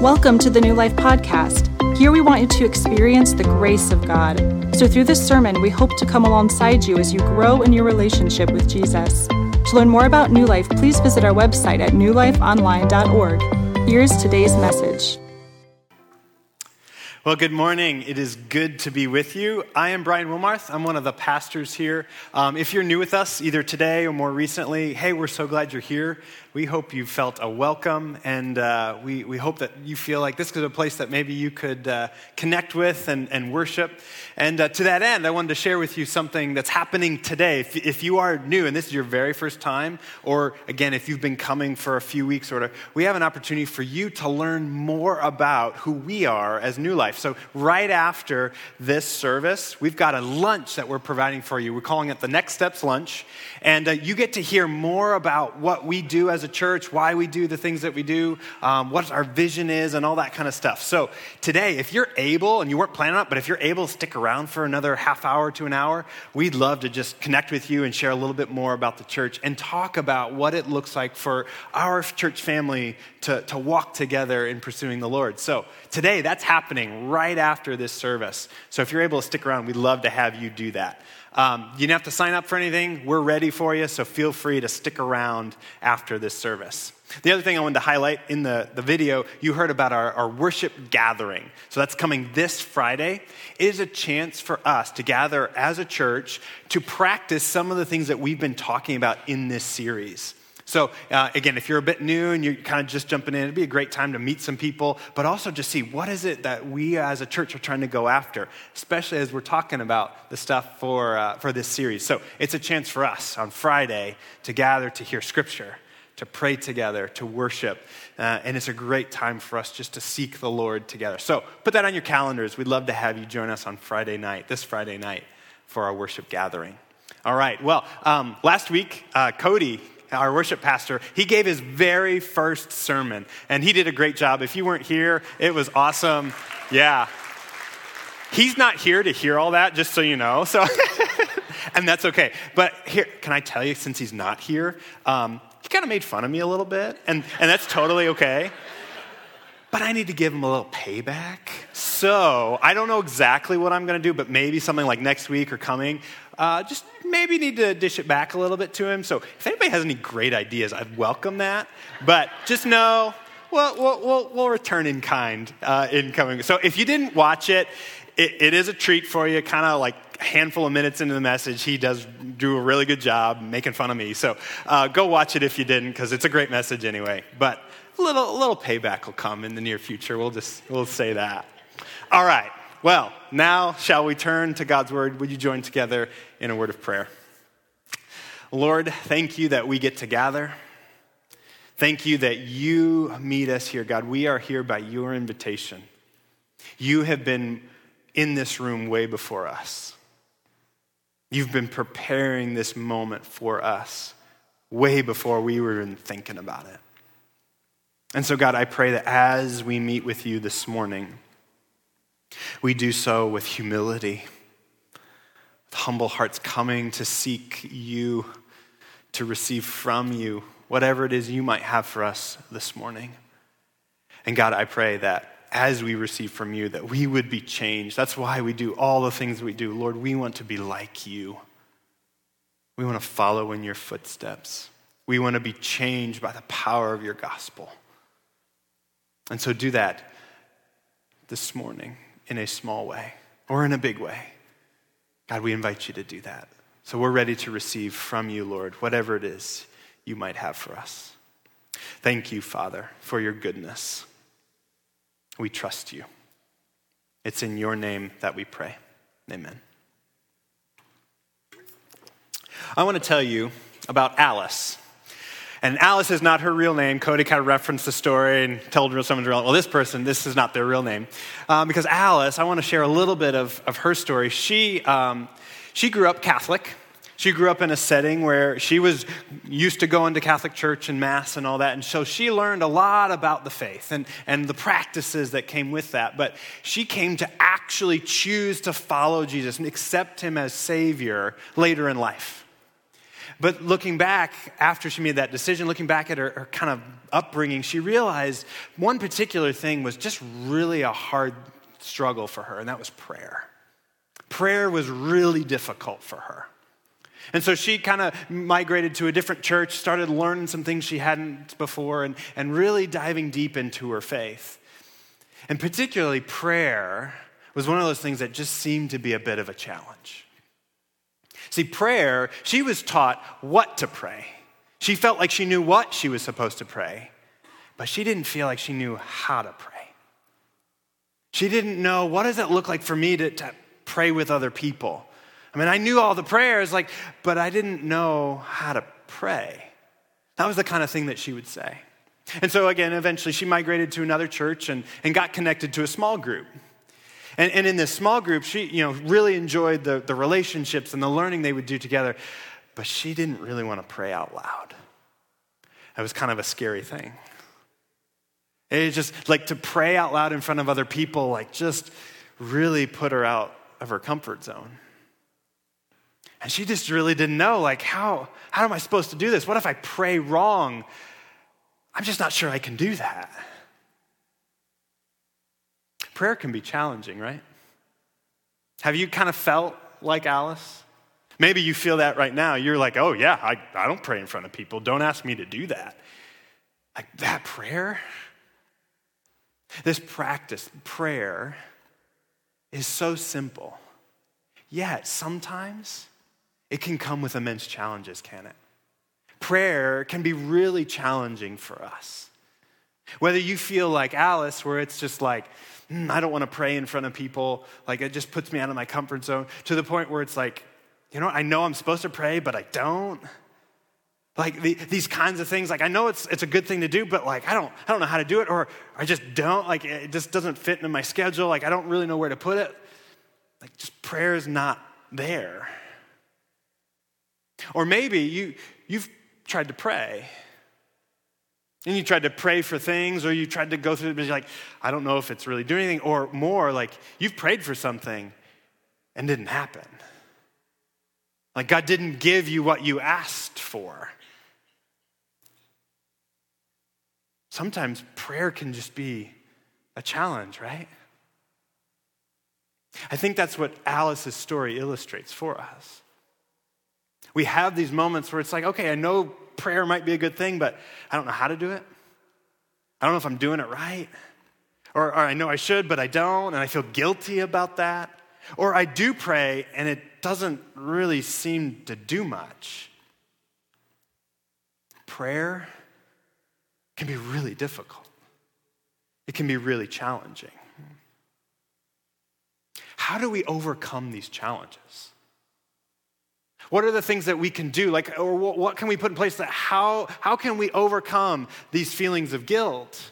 Welcome to the New Life Podcast. Here we want you to experience the grace of God. So, through this sermon, we hope to come alongside you as you grow in your relationship with Jesus. To learn more about New Life, please visit our website at newlifeonline.org. Here's today's message. Well, good morning. It is good to be with you. I am Brian Wilmarth. I'm one of the pastors here. Um, if you're new with us, either today or more recently, hey, we're so glad you're here. We hope you felt a welcome, and uh, we, we hope that you feel like this is a place that maybe you could uh, connect with and, and worship. And uh, to that end, I wanted to share with you something that's happening today. If, if you are new and this is your very first time, or again, if you've been coming for a few weeks or we have an opportunity for you to learn more about who we are as New Life. So, right after this service, we've got a lunch that we're providing for you. We're calling it the Next Steps Lunch. And uh, you get to hear more about what we do as a church, why we do the things that we do, um, what our vision is, and all that kind of stuff. So today, if you're able, and you weren't planning on it, but if you're able to stick around for another half hour to an hour, we'd love to just connect with you and share a little bit more about the church and talk about what it looks like for our church family to, to walk together in pursuing the Lord. So today, that's happening right after this service. So if you're able to stick around, we'd love to have you do that. Um, you don't have to sign up for anything. We're ready for you, so feel free to stick around after this service. The other thing I wanted to highlight in the, the video, you heard about our, our worship gathering. So that's coming this Friday. It is a chance for us to gather as a church to practice some of the things that we've been talking about in this series. So, uh, again, if you're a bit new and you're kind of just jumping in, it'd be a great time to meet some people, but also just see what is it that we as a church are trying to go after, especially as we're talking about the stuff for, uh, for this series. So, it's a chance for us on Friday to gather to hear scripture, to pray together, to worship. Uh, and it's a great time for us just to seek the Lord together. So, put that on your calendars. We'd love to have you join us on Friday night, this Friday night, for our worship gathering. All right. Well, um, last week, uh, Cody our worship pastor, he gave his very first sermon, and he did a great job. If you weren't here, it was awesome. Yeah. He's not here to hear all that, just so you know. So, and that's okay. But here, can I tell you, since he's not here, um, he kind of made fun of me a little bit, and, and that's totally okay. But I need to give him a little payback. So I don't know exactly what I'm going to do, but maybe something like next week or coming. Uh, just maybe need to dish it back a little bit to him. So if anybody has any great ideas, I'd welcome that. But just know, well, we'll, we'll, we'll return in kind uh, in coming. So if you didn't watch it, it, it is a treat for you, kind of like a handful of minutes into the message. He does do a really good job making fun of me. So uh, go watch it if you didn't, because it's a great message anyway. But a little, little payback will come in the near future. We'll just we'll say that. All right. Well, now shall we turn to God's word? Would you join together in a word of prayer? Lord, thank you that we get to gather. Thank you that you meet us here, God. We are here by your invitation. You have been in this room way before us. You've been preparing this moment for us way before we were even thinking about it. And so, God, I pray that as we meet with you this morning, we do so with humility, with humble hearts coming to seek you, to receive from you whatever it is you might have for us this morning. And God, I pray that as we receive from you, that we would be changed. That's why we do all the things we do. Lord, we want to be like you. We want to follow in your footsteps. We want to be changed by the power of your gospel. And so do that this morning in a small way or in a big way. God, we invite you to do that. So we're ready to receive from you, Lord, whatever it is you might have for us. Thank you, Father, for your goodness. We trust you. It's in your name that we pray. Amen. I want to tell you about Alice. And Alice is not her real name. Cody kind of referenced the story and told real Well, this person, this is not their real name. Um, because Alice, I want to share a little bit of, of her story. She, um, she grew up Catholic. She grew up in a setting where she was used to going to Catholic church and Mass and all that. And so she learned a lot about the faith and, and the practices that came with that. But she came to actually choose to follow Jesus and accept him as Savior later in life. But looking back, after she made that decision, looking back at her, her, kind of upbringing, she realized one particular thing was just really a hard struggle for her, and that was prayer. Prayer was really difficult for her. And so she kind of migrated to a different church, started learning some things she hadn't before, and, and really diving deep into her faith. And particularly, prayer was one of those things that just seemed to be a bit of a challenge. See, prayer, she was taught what to pray. She felt like she knew what she was supposed to pray, but she didn't feel like she knew how to pray. She didn't know what does it look like for me to, to pray with other people? I mean, I knew all the prayers, like, but I didn't know how to pray. That was the kind of thing that she would say. And so, again, eventually she migrated to another church and, and got connected to a small group. And, and in this small group, she you know, really enjoyed the, the relationships and the learning they would do together, but she didn't really want to pray out loud. That was kind of a scary thing. It just like to pray out loud in front of other people, like just really put her out of her comfort zone. And she just really didn't know, like, how, how am I supposed to do this? What if I pray wrong? I'm just not sure I can do that. Prayer can be challenging, right? Have you kind of felt like Alice? Maybe you feel that right now. You're like, oh, yeah, I, I don't pray in front of people. Don't ask me to do that. Like that prayer? This practice, prayer, is so simple. Yet sometimes it can come with immense challenges, can it? Prayer can be really challenging for us. Whether you feel like Alice, where it's just like, mm, I don't want to pray in front of people, like it just puts me out of my comfort zone, to the point where it's like, you know, I know I'm supposed to pray, but I don't. Like the, these kinds of things, like I know it's, it's a good thing to do, but like I don't, I don't know how to do it, or I just don't, like it just doesn't fit into my schedule, like I don't really know where to put it. Like just prayer is not there. Or maybe you, you've tried to pray. And you tried to pray for things, or you tried to go through it, but you're like, I don't know if it's really doing anything. Or more, like you've prayed for something and didn't happen. Like God didn't give you what you asked for. Sometimes prayer can just be a challenge, right? I think that's what Alice's story illustrates for us. We have these moments where it's like, okay, I know prayer might be a good thing, but I don't know how to do it. I don't know if I'm doing it right. Or, or, I know I should, but I don't, and I feel guilty about that. Or I do pray, and it doesn't really seem to do much. Prayer can be really difficult, it can be really challenging. How do we overcome these challenges? What are the things that we can do? Like, or what can we put in place that how, how can we overcome these feelings of guilt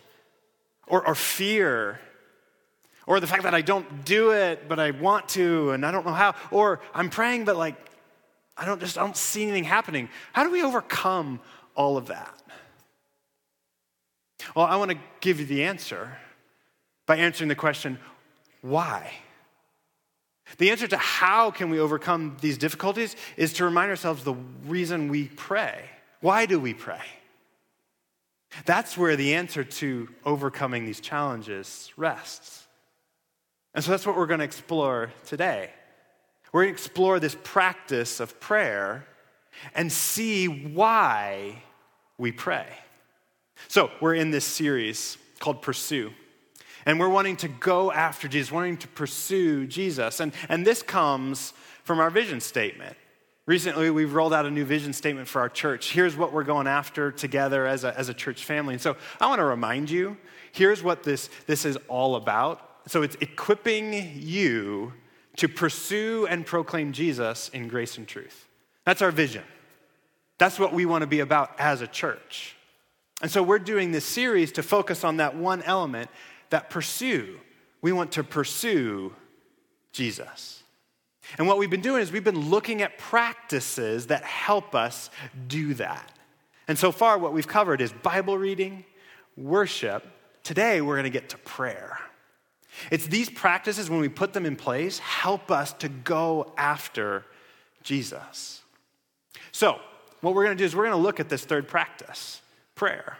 or, or fear? Or the fact that I don't do it, but I want to, and I don't know how. Or I'm praying, but like, I don't just I don't see anything happening. How do we overcome all of that? Well, I want to give you the answer by answering the question, why? The answer to how can we overcome these difficulties is to remind ourselves the reason we pray. Why do we pray? That's where the answer to overcoming these challenges rests. And so that's what we're going to explore today. We're going to explore this practice of prayer and see why we pray. So, we're in this series called Pursue. And we're wanting to go after Jesus, wanting to pursue Jesus. And, and this comes from our vision statement. Recently, we've rolled out a new vision statement for our church. Here's what we're going after together as a, as a church family. And so I want to remind you here's what this, this is all about. So it's equipping you to pursue and proclaim Jesus in grace and truth. That's our vision. That's what we want to be about as a church. And so we're doing this series to focus on that one element that pursue. We want to pursue Jesus. And what we've been doing is we've been looking at practices that help us do that. And so far, what we've covered is Bible reading, worship. Today, we're going to get to prayer. It's these practices, when we put them in place, help us to go after Jesus. So, what we're going to do is we're going to look at this third practice prayer.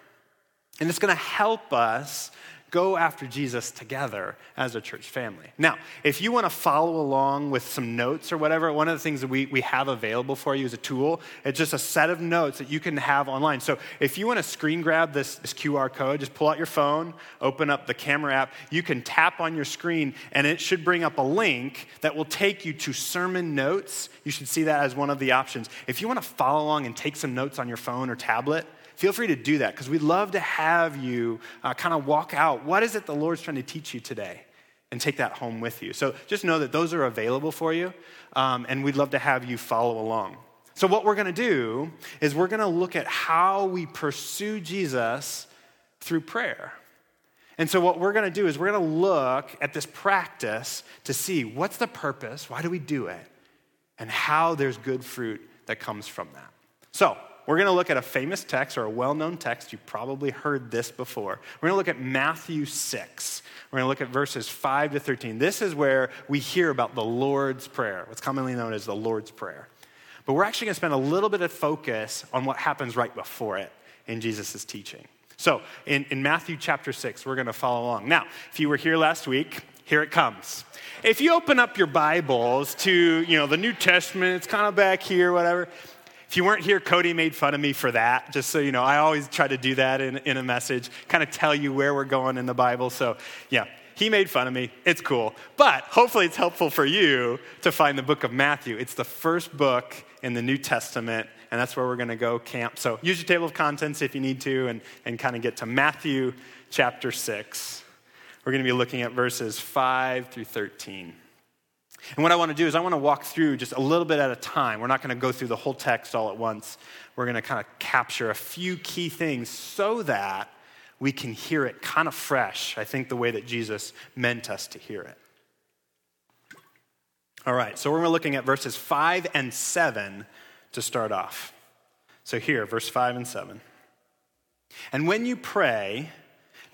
And it's going to help us go after Jesus together as a church family. Now, if you want to follow along with some notes or whatever, one of the things that we, we have available for you is a tool. It's just a set of notes that you can have online. So if you want to screen grab this, this QR code, just pull out your phone, open up the camera app. You can tap on your screen, and it should bring up a link that will take you to sermon notes. You should see that as one of the options. If you want to follow along and take some notes on your phone or tablet, feel free to do that because we'd love to have you uh, kind of walk out. What is it the Lord's trying to teach you today? And take that home with you. So just know that those are available for you, um, and we'd love to have you follow along. So, what we're going to do is we're going to look at how we pursue Jesus through prayer. And so, what we're going to do is we're going to look at this practice to see what's the purpose, why do we do it, and how there's good fruit that comes from that. So, we're going to look at a famous text or a well known text. You've probably heard this before. We're going to look at Matthew 6. We're going to look at verses 5 to 13. This is where we hear about the Lord's Prayer, what's commonly known as the Lord's Prayer. But we're actually going to spend a little bit of focus on what happens right before it in Jesus' teaching. So, in, in Matthew chapter 6, we're going to follow along. Now, if you were here last week, here it comes. If you open up your Bibles to, you know, the New Testament, it's kind of back here, whatever. If you weren't here, Cody made fun of me for that, just so you know. I always try to do that in, in a message, kind of tell you where we're going in the Bible. So, yeah, he made fun of me. It's cool. But hopefully, it's helpful for you to find the book of Matthew. It's the first book in the New Testament, and that's where we're going to go camp. So, use your table of contents if you need to, and, and kind of get to Matthew chapter 6. We're going to be looking at verses 5 through 13. And what I want to do is I want to walk through just a little bit at a time. We're not going to go through the whole text all at once. We're going to kind of capture a few key things so that we can hear it kind of fresh, I think, the way that Jesus meant us to hear it. All right, so we're looking at verses 5 and 7 to start off. So here, verse 5 and 7. And when you pray,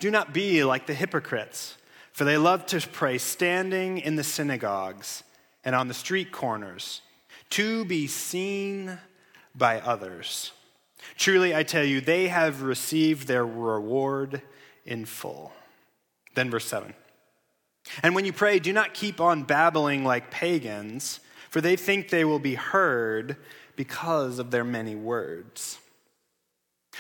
do not be like the hypocrites for they love to pray standing in the synagogues and on the street corners to be seen by others. Truly, I tell you, they have received their reward in full. Then, verse 7. And when you pray, do not keep on babbling like pagans, for they think they will be heard because of their many words.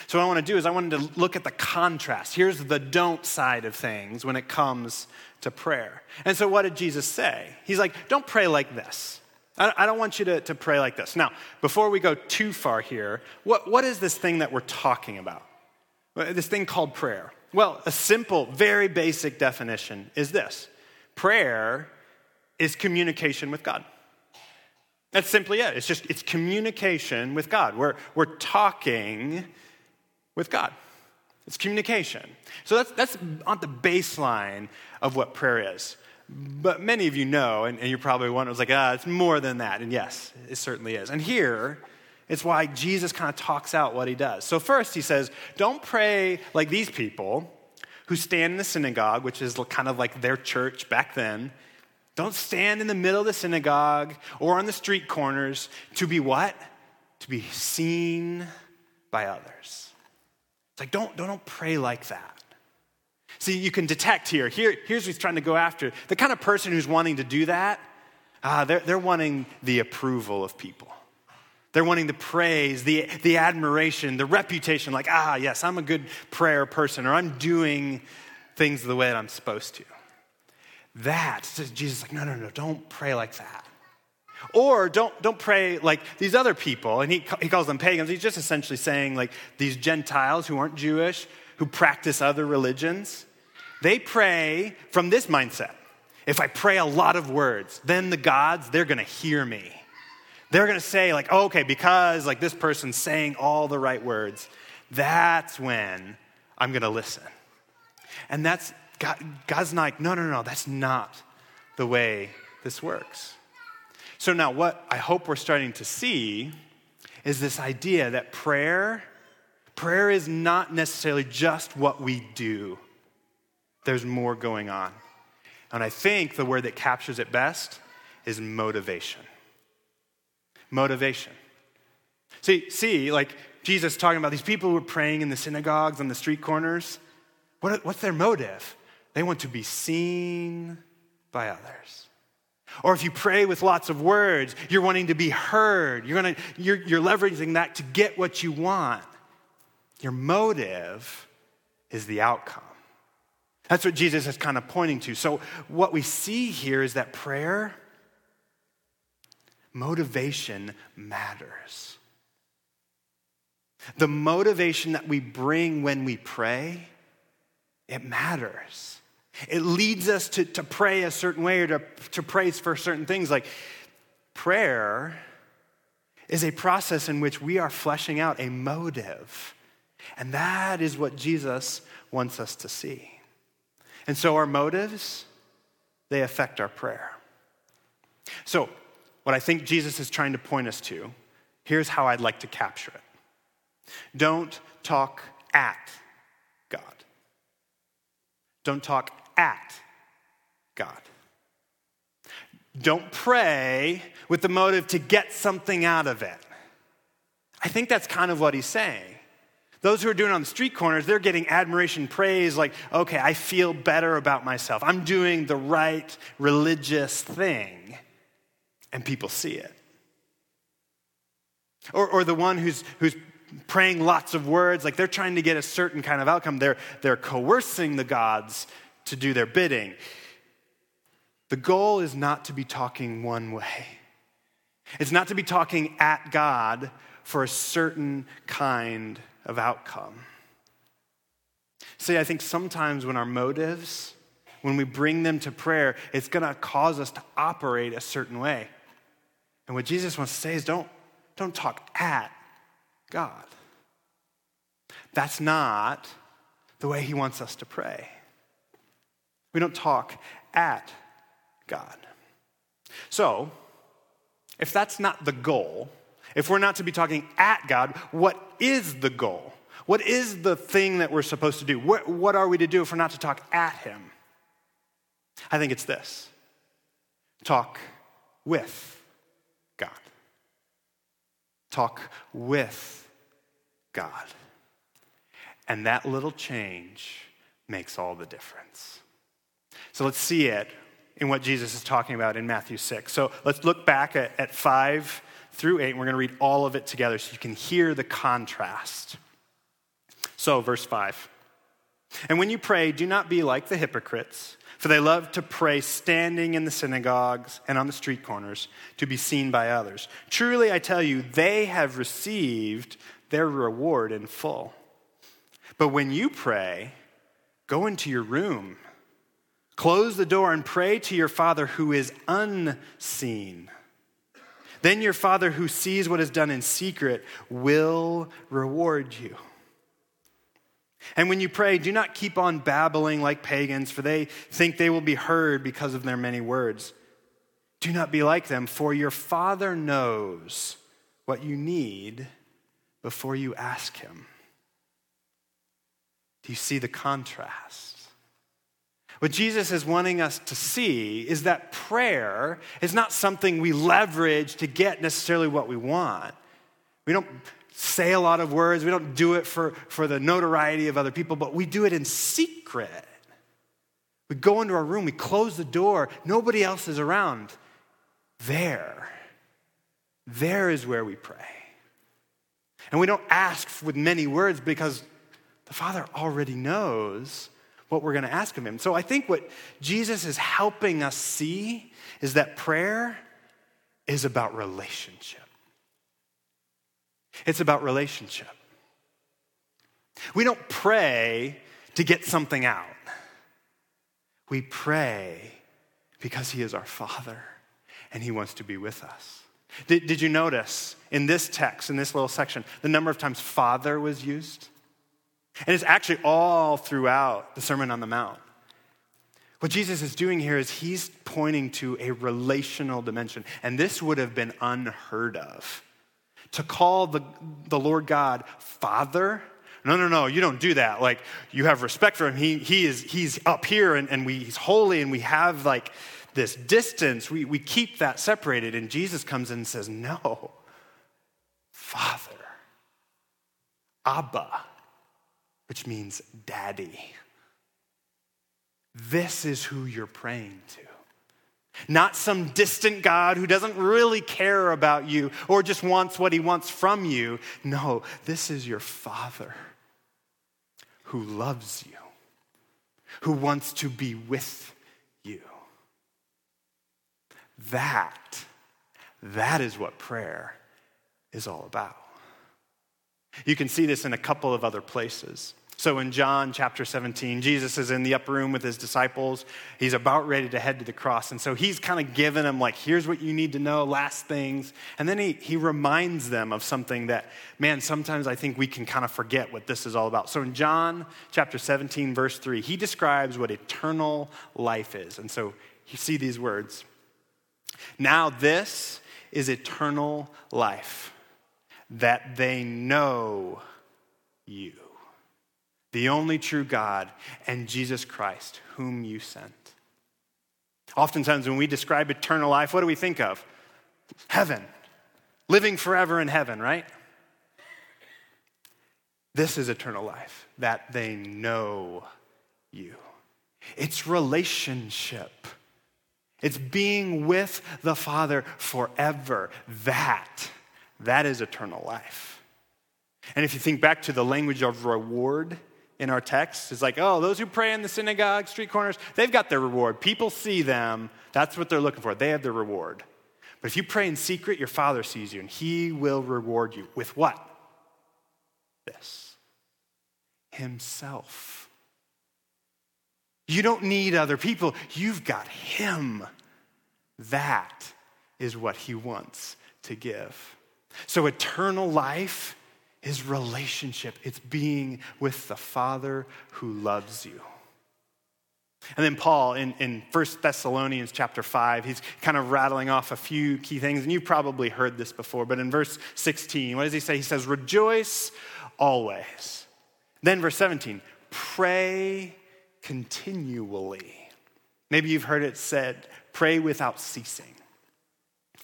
So, what I want to do is, I wanted to look at the contrast. Here's the don't side of things when it comes to prayer. And so, what did Jesus say? He's like, don't pray like this. I don't want you to, to pray like this. Now, before we go too far here, what, what is this thing that we're talking about? Uh, this thing called prayer. Well, a simple, very basic definition is this prayer is communication with God. That's simply it. It's just, it's communication with God. We're, we're talking with God. It's communication. So that's, that's on the baseline of what prayer is. But many of you know, and, and you're probably wondering, it's like, ah, it's more than that. And yes, it certainly is. And here, it's why Jesus kind of talks out what he does. So, first, he says, don't pray like these people who stand in the synagogue, which is kind of like their church back then. Don't stand in the middle of the synagogue or on the street corners to be what? To be seen by others. It's like, don't, don't, pray like that. See, you can detect here. here here's what he's trying to go after. The kind of person who's wanting to do that, ah, they're, they're wanting the approval of people. They're wanting the praise, the, the admiration, the reputation, like, ah, yes, I'm a good prayer person, or I'm doing things the way that I'm supposed to. That, Jesus is like, no, no, no, don't pray like that. Or don't, don't pray like these other people, and he, he calls them pagans. He's just essentially saying, like, these Gentiles who aren't Jewish, who practice other religions, they pray from this mindset. If I pray a lot of words, then the gods, they're gonna hear me. They're gonna say, like, oh, okay, because like this person's saying all the right words, that's when I'm gonna listen. And that's, God, God's like, no, no, no, that's not the way this works. So, now what I hope we're starting to see is this idea that prayer, prayer is not necessarily just what we do, there's more going on. And I think the word that captures it best is motivation. Motivation. See, see, like Jesus talking about these people who are praying in the synagogues on the street corners. What, what's their motive? They want to be seen by others. Or if you pray with lots of words, you're wanting to be heard. You're, gonna, you're, you're leveraging that to get what you want. Your motive is the outcome. That's what Jesus is kind of pointing to. So, what we see here is that prayer, motivation matters. The motivation that we bring when we pray, it matters. It leads us to, to pray a certain way or to, to praise for certain things. Like prayer is a process in which we are fleshing out a motive. And that is what Jesus wants us to see. And so our motives, they affect our prayer. So, what I think Jesus is trying to point us to, here's how I'd like to capture it. Don't talk at God. Don't talk at God. Don't pray with the motive to get something out of it. I think that's kind of what he's saying. Those who are doing it on the street corners, they're getting admiration, praise, like, okay, I feel better about myself. I'm doing the right religious thing, and people see it. Or, or the one who's, who's praying lots of words, like they're trying to get a certain kind of outcome. They're, they're coercing the gods to do their bidding. The goal is not to be talking one way. It's not to be talking at God for a certain kind of outcome. See, I think sometimes when our motives, when we bring them to prayer, it's going to cause us to operate a certain way. And what Jesus wants to say is don't, don't talk at God. That's not the way he wants us to pray. We don't talk at God. So, if that's not the goal, if we're not to be talking at God, what is the goal? What is the thing that we're supposed to do? What, what are we to do if we're not to talk at Him? I think it's this talk with God. Talk with God. And that little change makes all the difference. So let's see it in what Jesus is talking about in Matthew 6. So let's look back at, at 5 through 8, and we're going to read all of it together so you can hear the contrast. So, verse 5. And when you pray, do not be like the hypocrites, for they love to pray standing in the synagogues and on the street corners to be seen by others. Truly, I tell you, they have received their reward in full. But when you pray, go into your room, close the door, and pray to your Father who is unseen then your Father who sees what is done in secret will reward you. And when you pray, do not keep on babbling like pagans, for they think they will be heard because of their many words. Do not be like them, for your Father knows what you need before you ask Him. Do you see the contrast? What Jesus is wanting us to see is that prayer is not something we leverage to get necessarily what we want. We don't say a lot of words, we don't do it for, for the notoriety of other people, but we do it in secret. We go into our room, we close the door, nobody else is around. There, there is where we pray. And we don't ask with many words because the Father already knows what we're going to ask of him. So I think what Jesus is helping us see is that prayer is about relationship. It's about relationship. We don't pray to get something out. We pray because he is our Father and he wants to be with us. Did, did you notice in this text, in this little section, the number of times Father was used? And it's actually all throughout the Sermon on the Mount. What Jesus is doing here is he's pointing to a relational dimension. And this would have been unheard of. To call the, the Lord God Father, no, no, no, you don't do that. Like, you have respect for him. He, he is, he's up here and, and we, he's holy and we have like this distance. We, we keep that separated. And Jesus comes in and says, No, Father. Abba, which means daddy. This is who you're praying to. Not some distant God who doesn't really care about you or just wants what he wants from you. No, this is your Father who loves you, who wants to be with you. That, that is what prayer is all about. You can see this in a couple of other places. So in John chapter 17, Jesus is in the upper room with his disciples. He's about ready to head to the cross. And so he's kind of giving them, like, here's what you need to know, last things. And then he, he reminds them of something that, man, sometimes I think we can kind of forget what this is all about. So in John chapter 17, verse 3, he describes what eternal life is. And so you see these words Now this is eternal life, that they know you the only true God, and Jesus Christ, whom you sent. Oftentimes, when we describe eternal life, what do we think of? Heaven, living forever in heaven, right? This is eternal life, that they know you. It's relationship. It's being with the Father forever. That, that is eternal life. And if you think back to the language of reward, in our text it's like, oh, those who pray in the synagogue, street corners, they've got their reward. People see them. That's what they're looking for. They have their reward. But if you pray in secret, your Father sees you, and He will reward you with what? This Himself. You don't need other people, you've got Him. That is what He wants to give. So, eternal life is relationship, it's being with the Father who loves you. And then Paul in, in 1 Thessalonians chapter 5, he's kind of rattling off a few key things, and you've probably heard this before, but in verse 16, what does he say? He says, Rejoice always. Then verse 17, pray continually. Maybe you've heard it said, pray without ceasing.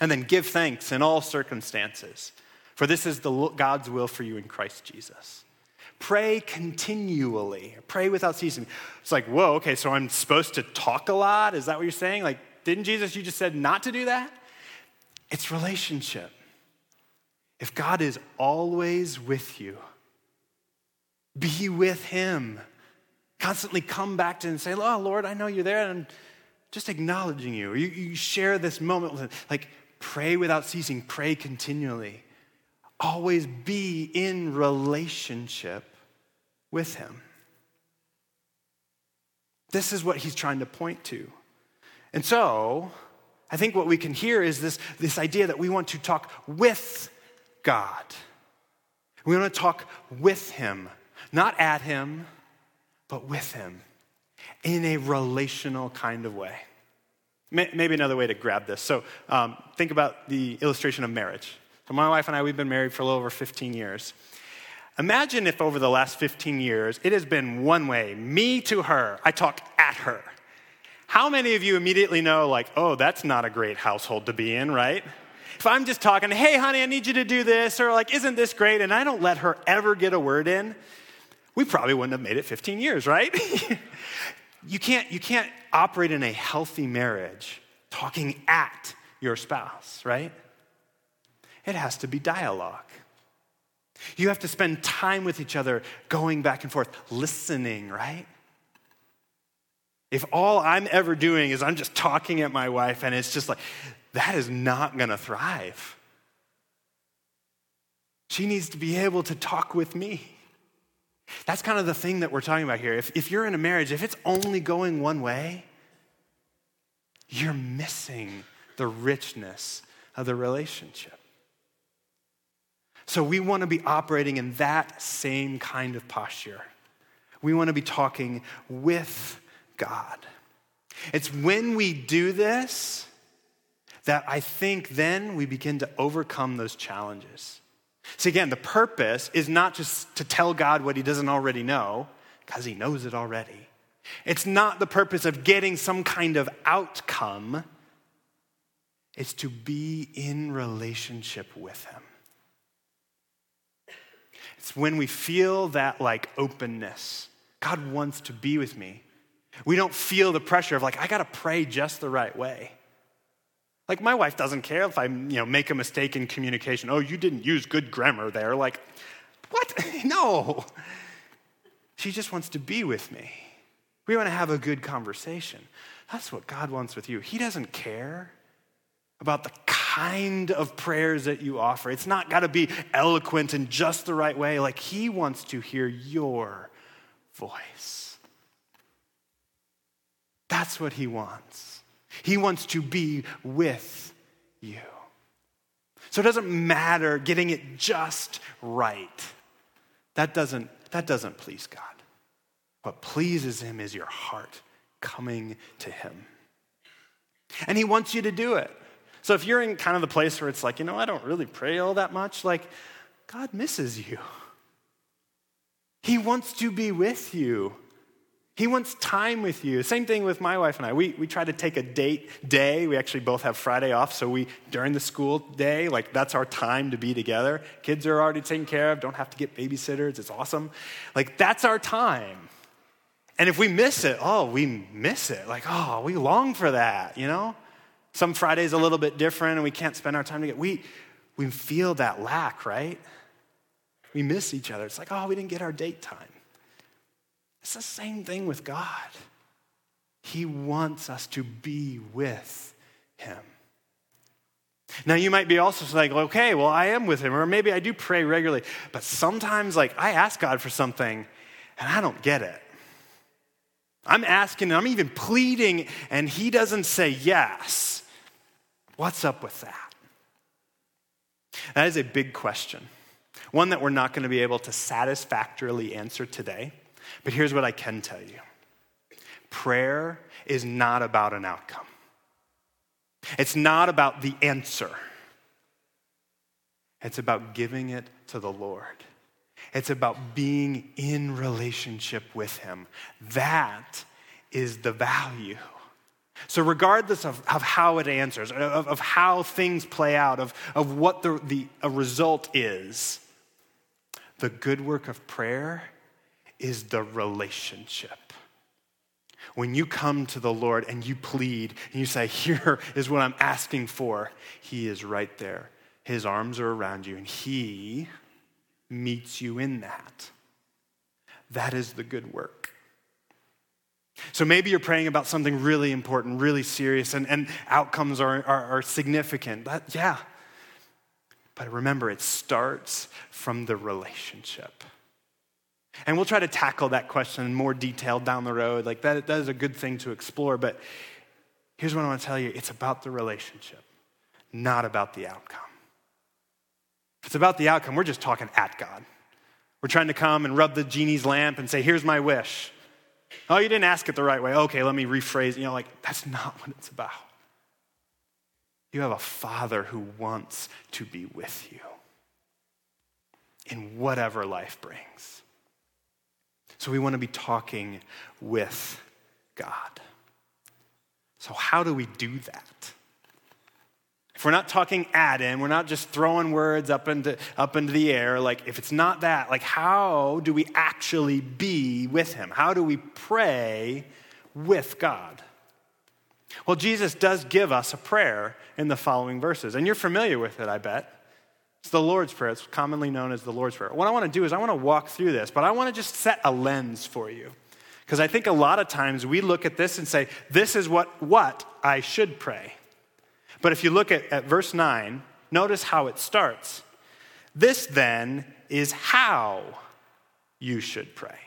And then give thanks in all circumstances. For this is the God's will for you in Christ Jesus. Pray continually. Pray without ceasing. It's like, whoa, okay, so I'm supposed to talk a lot? Is that what you're saying? Like, didn't Jesus, you just said not to do that? It's relationship. If God is always with you, be with Him. Constantly come back to Him and say, Oh, Lord, I know you're there, and I'm just acknowledging you. You, you share this moment with Him. Like, pray without ceasing, pray continually always be in relationship with Him. This is what he's trying to point to. And so, I think what we can hear is this, this idea that we want to talk with God. We want to talk with Him, not at Him, but with Him in a relational kind of way. Maybe another way to grab this. So, um, think about the illustration of marriage. So, my wife and I, we've been married for a little over 15 years. Imagine if over the last 15 years it has been one way, me to her, I talk at her. How many of you immediately know, like, oh, that's not a great household to be in, right? If I'm just talking, hey, honey, I need you to do this, or like, isn't this great? And I don't let her ever get a word in, we probably wouldn't have made it 15 years, right? you, can't, you can't operate in a healthy marriage talking at your spouse, right? It has to be dialogue. You have to spend time with each other, going back and forth, listening, right? If all I'm ever doing is I'm just talking at my wife and it's just like, that is not gonna thrive. She needs to be able to talk with me. That's kind of the thing that we're talking about here. If, if you're in a marriage, if it's only going one way, you're missing the richness of the relationship. So we want to be operating in that same kind of posture. We want to be talking with God. It's when we do this that I think then we begin to overcome those challenges. See, again, the purpose is not just to tell God what he doesn't already know, because he knows it already. It's not the purpose of getting some kind of outcome, it's to be in relationship with him. It's when we feel that like openness. God wants to be with me. We don't feel the pressure of like, I gotta pray just the right way. Like my wife doesn't care if I you know, make a mistake in communication. Oh, you didn't use good grammar there. Like, what? no. She just wants to be with me. We want to have a good conversation. That's what God wants with you. He doesn't care about the kind of prayers that you offer. It's not got to be eloquent in just the right way. Like, He wants to hear your voice. That's what He wants. He wants to be with you. So it doesn't matter getting it just right. That doesn't, that doesn't please God. What pleases Him is your heart coming to Him. And He wants you to do it. So if you're in kind of the place where it's like, you know, I don't really pray all that much, like, God misses you. He wants to be with you. He wants time with you. Same thing with my wife and I. We, we try to take a date day. We actually both have Friday off, so we, during the school day, like that's our time to be together. Kids are already taken care of, don't have to get babysitters. It's awesome. Like that's our time. And if we miss it, oh, we miss it. Like, oh, we long for that, you know? Some Fridays a little bit different and we can't spend our time together. We, we feel that lack, right? We miss each other. It's like, oh, we didn't get our date time. It's the same thing with God. He wants us to be with Him. Now, you might be also like, okay, well, I am with Him, or maybe I do pray regularly, but sometimes, like, I ask God for something and I don't get it. I'm asking, I'm even pleading, and He doesn't say yes. What's up with that? That is a big question, one that we're not going to be able to satisfactorily answer today. But here's what I can tell you prayer is not about an outcome, it's not about the answer. It's about giving it to the Lord. It's about being in relationship with Him. That is the value so, regardless of, of how it answers, of, of how things play out, of, of what the, the result is, the good work of prayer is the relationship. When you come to the Lord and you plead and you say, Here is what I'm asking for, He is right there. His arms are around you and He meets you in that. That is the good work. So maybe you're praying about something really important, really serious, and, and outcomes are, are, are significant. That, yeah. But remember, it starts from the relationship. And we'll try to tackle that question in more detail down the road. Like, that, that is a good thing to explore. But here's what I want to tell you it's about the relationship, not about the outcome. If it's about the outcome, we're just talking at God. We're trying to come and rub the genie's lamp and say, here's my wish. Oh, you didn't ask it the right way. Okay, let me rephrase. You know, like, that's not what it's about. You have a father who wants to be with you in whatever life brings. So we want to be talking with God. So, how do we do that? If we're not talking at him, we're not just throwing words up into, up into the air, like if it's not that, like how do we actually be with him? How do we pray with God? Well, Jesus does give us a prayer in the following verses, and you're familiar with it, I bet. It's the Lord's Prayer. It's commonly known as the Lord's Prayer. What I want to do is I want to walk through this, but I want to just set a lens for you. Because I think a lot of times we look at this and say, this is what, what I should pray. But if you look at, at verse 9, notice how it starts. This then is how you should pray.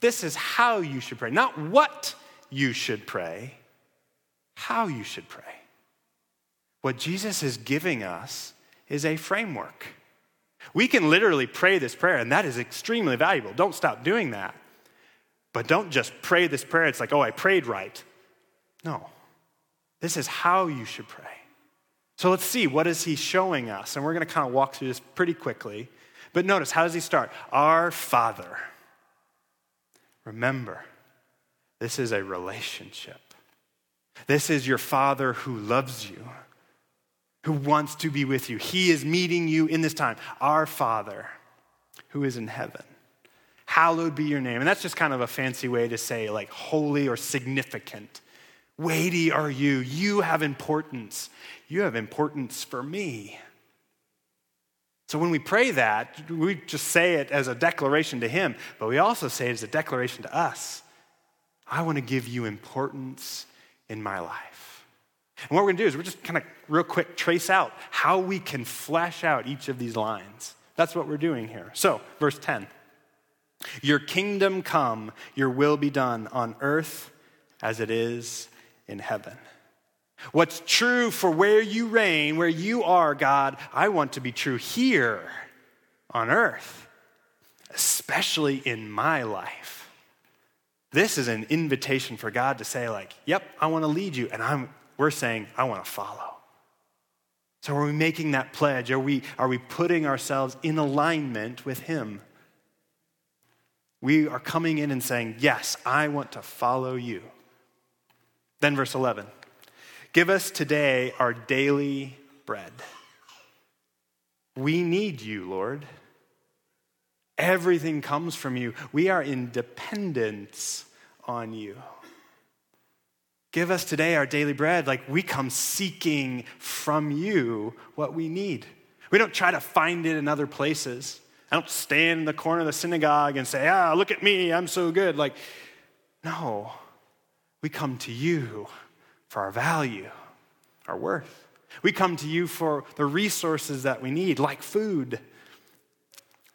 This is how you should pray. Not what you should pray, how you should pray. What Jesus is giving us is a framework. We can literally pray this prayer, and that is extremely valuable. Don't stop doing that. But don't just pray this prayer. It's like, oh, I prayed right. No. This is how you should pray. So let's see, what is he showing us? And we're going to kind of walk through this pretty quickly. But notice, how does he start? Our Father. Remember, this is a relationship. This is your Father who loves you, who wants to be with you. He is meeting you in this time. Our Father. who is in heaven. Hallowed be your name. And that's just kind of a fancy way to say like holy or significant. Weighty are you. You have importance. You have importance for me. So when we pray that, we just say it as a declaration to Him, but we also say it as a declaration to us. I want to give you importance in my life. And what we're going to do is we're just kind of real quick trace out how we can flesh out each of these lines. That's what we're doing here. So, verse 10 Your kingdom come, your will be done on earth as it is in heaven. What's true for where you reign, where you are, God, I want to be true here on earth, especially in my life. This is an invitation for God to say, like, yep, I want to lead you. And I'm, we're saying, I want to follow. So are we making that pledge? Are we, are we putting ourselves in alignment with Him? We are coming in and saying, Yes, I want to follow you. Then, verse 11 Give us today our daily bread. We need you, Lord. Everything comes from you. We are in dependence on you. Give us today our daily bread. Like we come seeking from you what we need. We don't try to find it in other places. I don't stand in the corner of the synagogue and say, ah, look at me, I'm so good. Like, no, we come to you for our value, our worth. We come to you for the resources that we need, like food.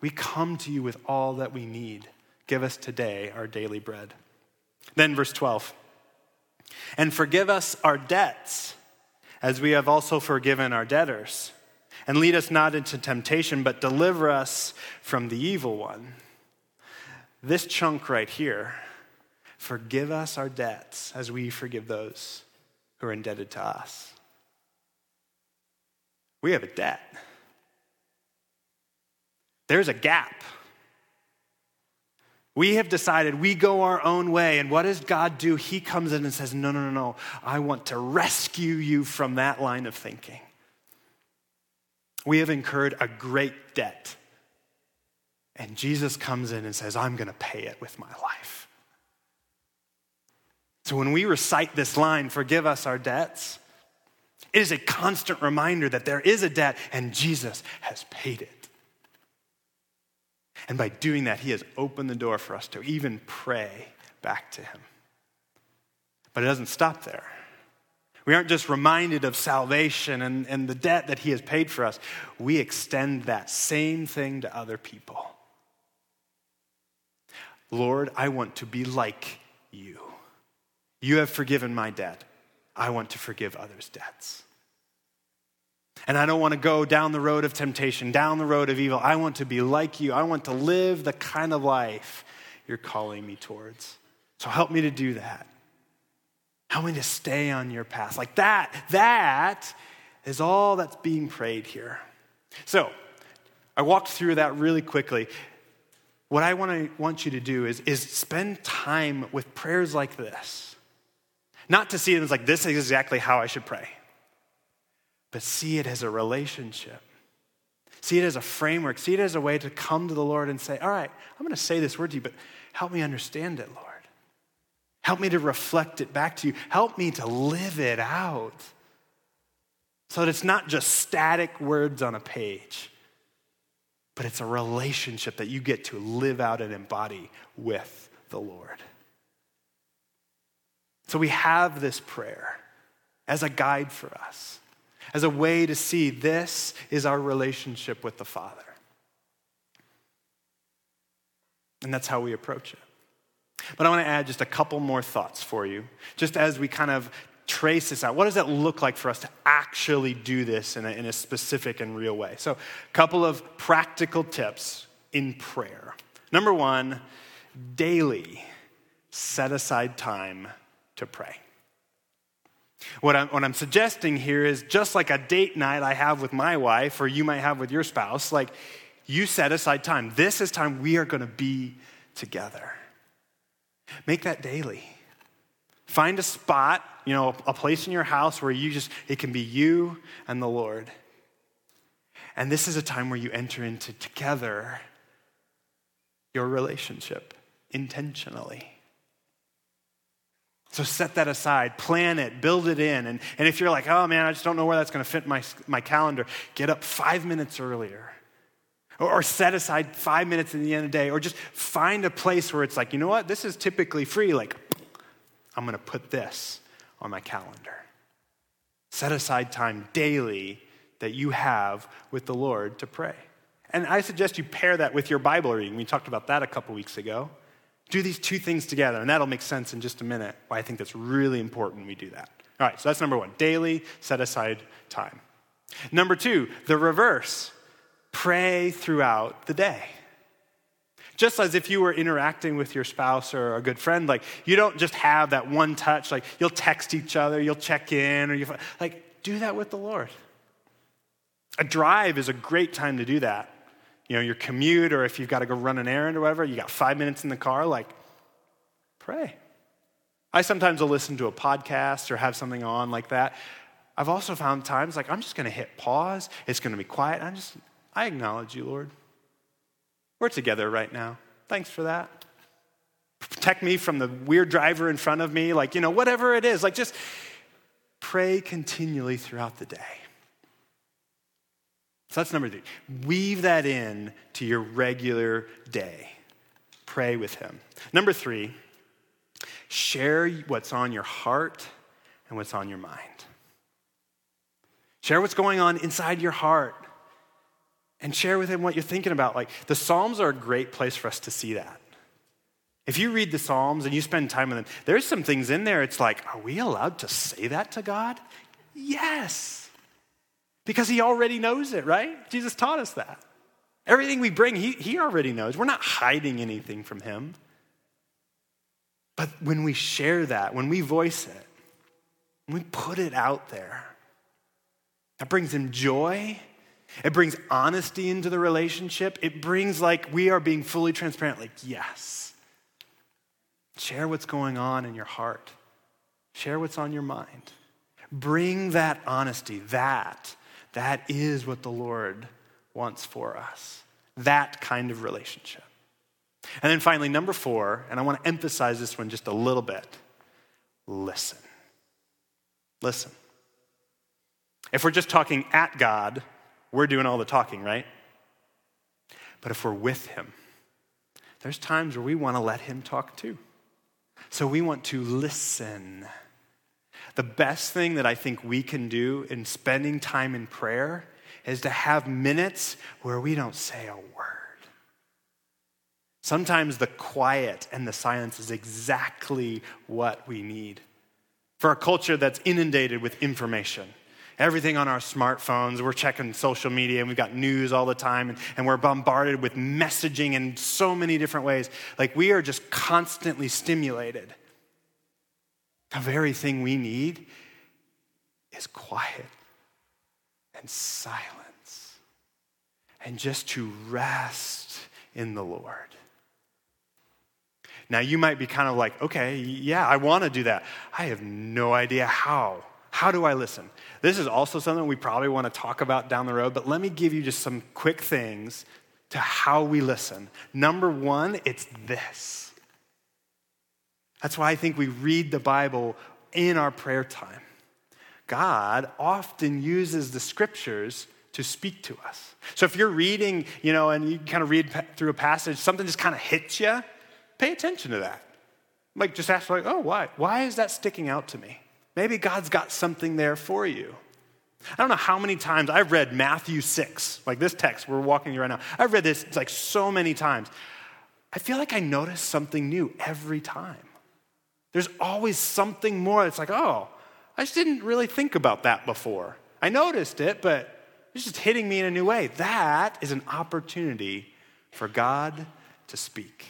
We come to you with all that we need. Give us today our daily bread. Then, verse 12. And forgive us our debts, as we have also forgiven our debtors. And lead us not into temptation, but deliver us from the evil one. This chunk right here forgive us our debts, as we forgive those who are indebted to us. We have a debt. There's a gap. We have decided we go our own way. And what does God do? He comes in and says, No, no, no, no. I want to rescue you from that line of thinking. We have incurred a great debt. And Jesus comes in and says, I'm going to pay it with my life. So when we recite this line, forgive us our debts, it is a constant reminder that there is a debt and Jesus has paid it. And by doing that, he has opened the door for us to even pray back to him. But it doesn't stop there. We aren't just reminded of salvation and, and the debt that he has paid for us, we extend that same thing to other people. Lord, I want to be like you. You have forgiven my debt. I want to forgive others' debts. And I don't want to go down the road of temptation, down the road of evil. I want to be like you. I want to live the kind of life you're calling me towards. So help me to do that. Help me to stay on your path. Like that, that is all that's being prayed here. So I walked through that really quickly. What I want, to, want you to do is, is spend time with prayers like this not to see it as like, this is exactly how I should pray, but see it as a relationship. See it as a framework. See it as a way to come to the Lord and say, All right, I'm going to say this word to you, but help me understand it, Lord. Help me to reflect it back to you. Help me to live it out. So that it's not just static words on a page, but it's a relationship that you get to live out and embody with the Lord. So we have this prayer as a guide for us, as a way to see this is our relationship with the Father. And that's how we approach it. But I want to add just a couple more thoughts for you, just as we kind of trace this out. What does it look like for us to actually do this in a, in a specific and real way? So, a couple of practical tips in prayer. Number one, daily set aside time to pray. What I'm, what I'm suggesting here is just like a date night I have with my wife, or you might have with your spouse, like you set aside time. This is time we are going to be together. Make that daily. Find a spot, you know, a place in your house where you just, it can be you and the Lord. And this is a time where you enter into together your relationship intentionally. So set that aside, plan it, build it in. And, and if you're like, oh man, I just don't know where that's going to fit my, my calendar, get up five minutes earlier. Or, or set aside five minutes at the end of the day. Or just find a place where it's like, you know what, this is typically free. Like, I'm going to put this on my calendar. Set aside time daily that you have with the Lord to pray. And I suggest you pair that with your Bible reading. We talked about that a couple weeks ago. Do these two things together, and that'll make sense in just a minute why I think that's really important we do that. All right, so that's number one daily, set aside time. Number two, the reverse pray throughout the day. Just as if you were interacting with your spouse or a good friend, like you don't just have that one touch, like you'll text each other, you'll check in, or you like do that with the Lord. A drive is a great time to do that you know, your commute or if you've got to go run an errand or whatever, you got five minutes in the car, like, pray. I sometimes will listen to a podcast or have something on like that. I've also found times like I'm just going to hit pause. It's going to be quiet. I'm just, I acknowledge you, Lord. We're together right now. Thanks for that. Protect me from the weird driver in front of me, like, you know, whatever it is. Like, just pray continually throughout the day. So that's number three. Weave that in to your regular day. Pray with Him. Number three, share what's on your heart and what's on your mind. Share what's going on inside your heart and share with Him what you're thinking about. Like the Psalms are a great place for us to see that. If you read the Psalms and you spend time with them, there's some things in there. It's like, are we allowed to say that to God? Yes. Because he already knows it, right? Jesus taught us that. Everything we bring, he, he already knows. We're not hiding anything from him. But when we share that, when we voice it, when we put it out there, that brings him joy. It brings honesty into the relationship. It brings like we are being fully transparent, like, yes. Share what's going on in your heart, share what's on your mind. Bring that honesty, that that is what the Lord wants for us. That kind of relationship. And then finally, number four, and I want to emphasize this one just a little bit listen. Listen. If we're just talking at God, we're doing all the talking, right? But if we're with Him, there's times where we want to let Him talk too. So we want to listen. The best thing that I think we can do in spending time in prayer is to have minutes where we don't say a word. Sometimes the quiet and the silence is exactly what we need. For a culture that's inundated with information, everything on our smartphones, we're checking social media and we've got news all the time and, and we're bombarded with messaging in so many different ways. Like we are just constantly stimulated. The very thing we need is quiet and silence and just to rest in the Lord. Now, you might be kind of like, okay, yeah, I want to do that. I have no idea how. How do I listen? This is also something we probably want to talk about down the road, but let me give you just some quick things to how we listen. Number one, it's this that's why I think we read the Bible in our prayer time. God often uses the scriptures to speak to us. So if you're reading, you know, and you kind of read through a passage, something just kind of hits you, pay attention to that. Like just ask like, "Oh, why? Why is that sticking out to me?" Maybe God's got something there for you. I don't know how many times I've read Matthew 6, like this text we're walking through right now. I've read this like so many times. I feel like I notice something new every time. There's always something more. It's like, oh, I just didn't really think about that before. I noticed it, but it's just hitting me in a new way. That is an opportunity for God to speak.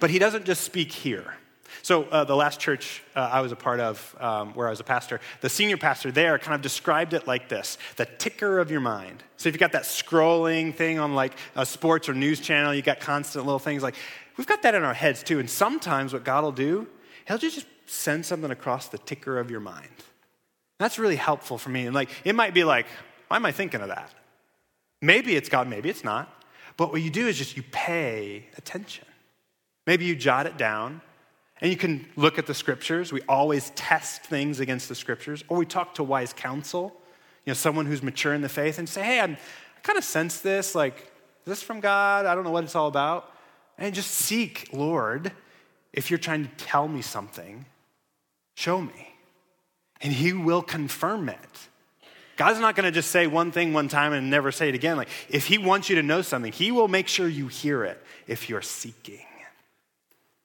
But He doesn't just speak here. So, uh, the last church uh, I was a part of, um, where I was a pastor, the senior pastor there kind of described it like this the ticker of your mind. So, if you got that scrolling thing on like a sports or news channel, you got constant little things like We've got that in our heads too. And sometimes what God will do, He'll just send something across the ticker of your mind. That's really helpful for me. And like, it might be like, why am I thinking of that? Maybe it's God, maybe it's not. But what you do is just you pay attention. Maybe you jot it down and you can look at the scriptures. We always test things against the scriptures, or we talk to wise counsel, you know, someone who's mature in the faith, and say, hey, I'm, I kind of sense this. Like, is this from God? I don't know what it's all about. And just seek, Lord, if you're trying to tell me something, show me. And He will confirm it. God's not going to just say one thing one time and never say it again. Like, if He wants you to know something, He will make sure you hear it if you're seeking.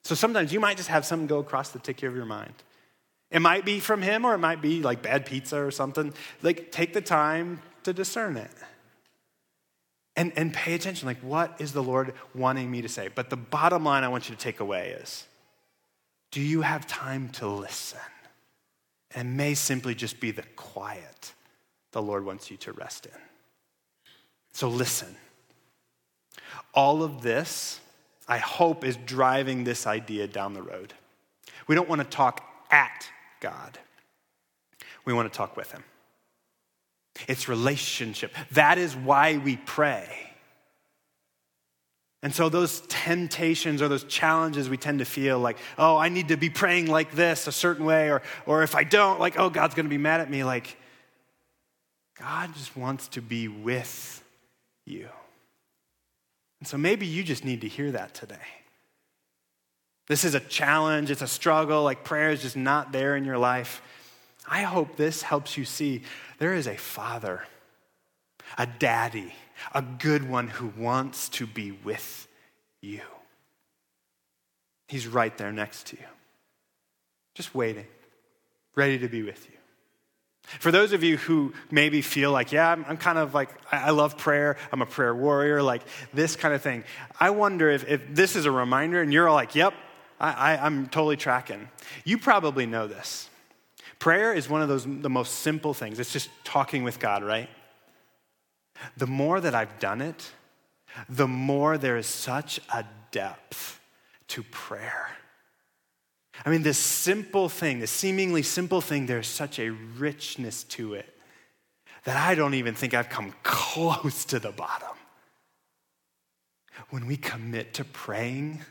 So sometimes you might just have something go across the tick of your mind. It might be from Him or it might be like bad pizza or something. Like, take the time to discern it. And, and pay attention. Like, what is the Lord wanting me to say? But the bottom line I want you to take away is do you have time to listen? And it may simply just be the quiet the Lord wants you to rest in. So listen. All of this, I hope, is driving this idea down the road. We don't want to talk at God, we want to talk with Him. It's relationship. That is why we pray. And so, those temptations or those challenges we tend to feel like, oh, I need to be praying like this a certain way, or, or if I don't, like, oh, God's going to be mad at me. Like, God just wants to be with you. And so maybe you just need to hear that today. This is a challenge, it's a struggle, like prayer is just not there in your life. I hope this helps you see there is a father, a daddy, a good one who wants to be with you. He's right there next to you, just waiting, ready to be with you. For those of you who maybe feel like, yeah, I'm, I'm, kind of like, I love prayer, I'm a prayer warrior, like this kind of thing, I wonder if, if this is a reminder and you're all like, yep, I, I, I'm totally tracking. You probably know this. Prayer is one of those, the most simple things. It's just talking with God, right? The more that I've done it, the more there is such a depth to prayer. I mean, this simple thing, this seemingly simple thing, there's such a richness to it that I don't even think I've come close to the bottom. When we commit to praying,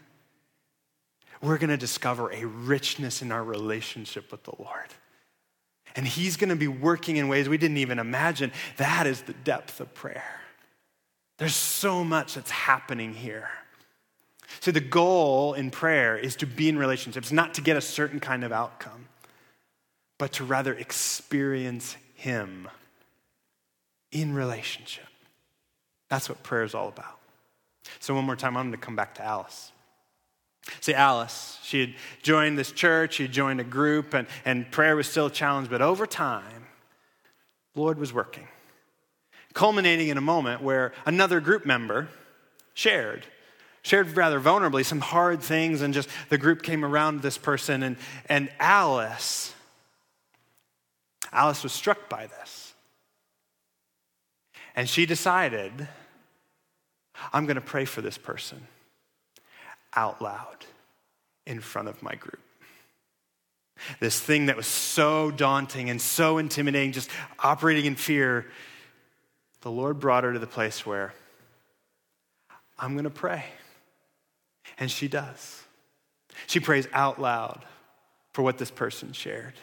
we're going to discover a richness in our relationship with the Lord. And He's going to be working in ways we didn't even imagine. That is the depth of prayer. There's so much that's happening here. So, the goal in prayer is to be in relationships, not to get a certain kind of outcome, but to rather experience Him in relationship. That's what prayer is all about. So, one more time, I'm going to come back to Alice. See, Alice, she had joined this church, she had joined a group, and, and prayer was still a challenge, but over time, the Lord was working, culminating in a moment where another group member shared shared rather vulnerably some hard things, and just the group came around this person, and, and Alice, Alice was struck by this. And she decided, I'm going to pray for this person out loud in front of my group. This thing that was so daunting and so intimidating, just operating in fear, the Lord brought her to the place where I'm going to pray. And she does. She prays out loud for what this person shared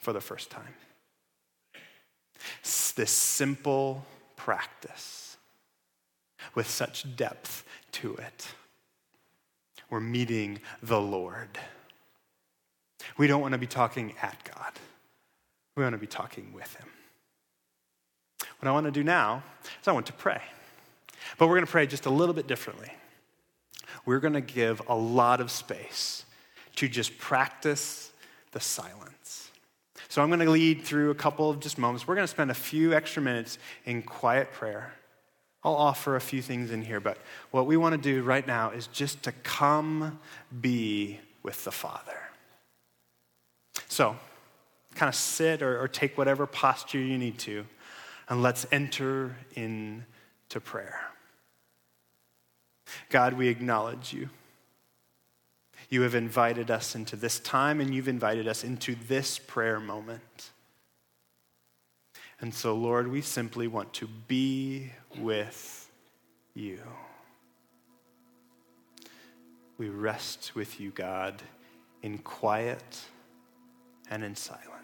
for the first time. This simple practice with such depth to it. We're meeting the Lord. We don't want to be talking at God, we want to be talking with Him. What I want to do now is I want to pray. But we're going to pray just a little bit differently we're going to give a lot of space to just practice the silence. So I'm going to lead through a couple of just moments. We're going to spend a few extra minutes in quiet prayer. I'll offer a few things in here, but what we want to do right now is just to come be with the Father. So, kind of sit or, or take whatever posture you need to, and let's enter into prayer. God, we acknowledge you. You have invited us into this time and you've invited us into this prayer moment. And so, Lord, we simply want to be with you. We rest with you, God, in quiet and in silence.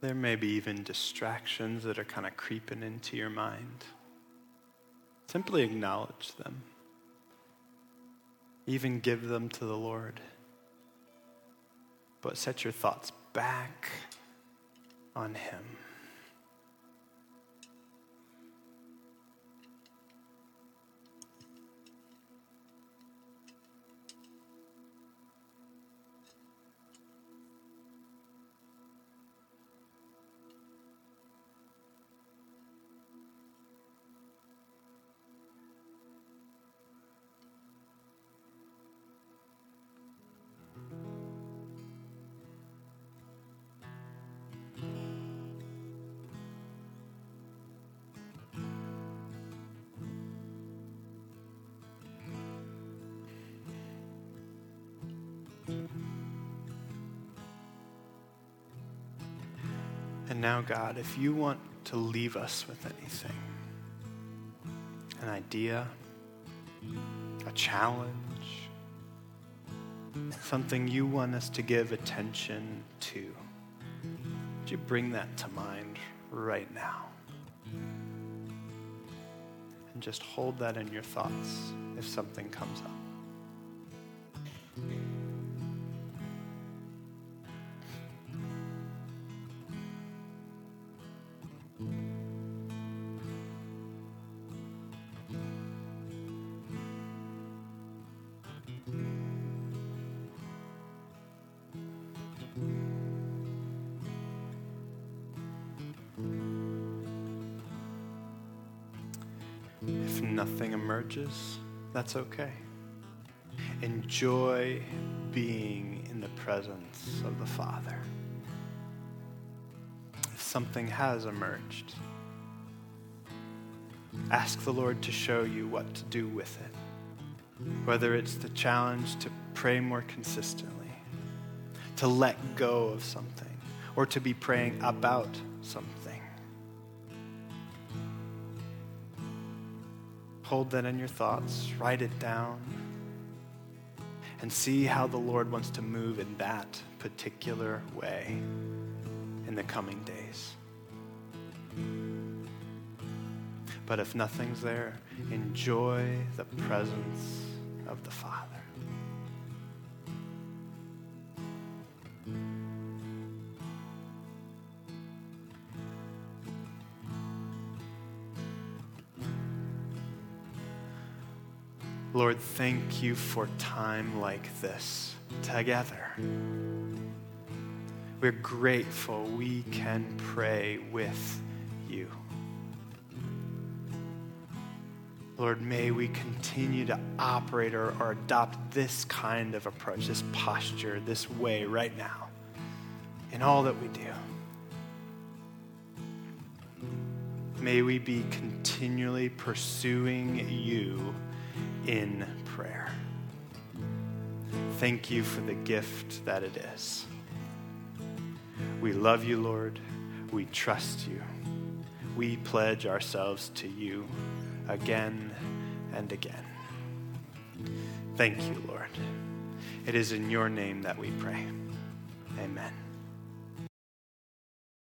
There may be even distractions that are kind of creeping into your mind. Simply acknowledge them. Even give them to the Lord. But set your thoughts back on Him. And now, God, if you want to leave us with anything, an idea, a challenge, something you want us to give attention to, would you bring that to mind right now? And just hold that in your thoughts if something comes up. That's okay. Enjoy being in the presence of the Father. If something has emerged, ask the Lord to show you what to do with it. Whether it's the challenge to pray more consistently, to let go of something, or to be praying about something. Hold that in your thoughts, write it down, and see how the Lord wants to move in that particular way in the coming days. But if nothing's there, enjoy the presence of the Father. Thank you for time like this together. We're grateful we can pray with you. Lord, may we continue to operate or, or, adopt this kind of approach, this posture, this way right now in all that we do. May we be continually pursuing you in prayer. Thank you for the gift that it is. We love you, Lord. We trust you. We pledge ourselves to you again and again. Thank you, Lord. It is in your name that we pray. Amen.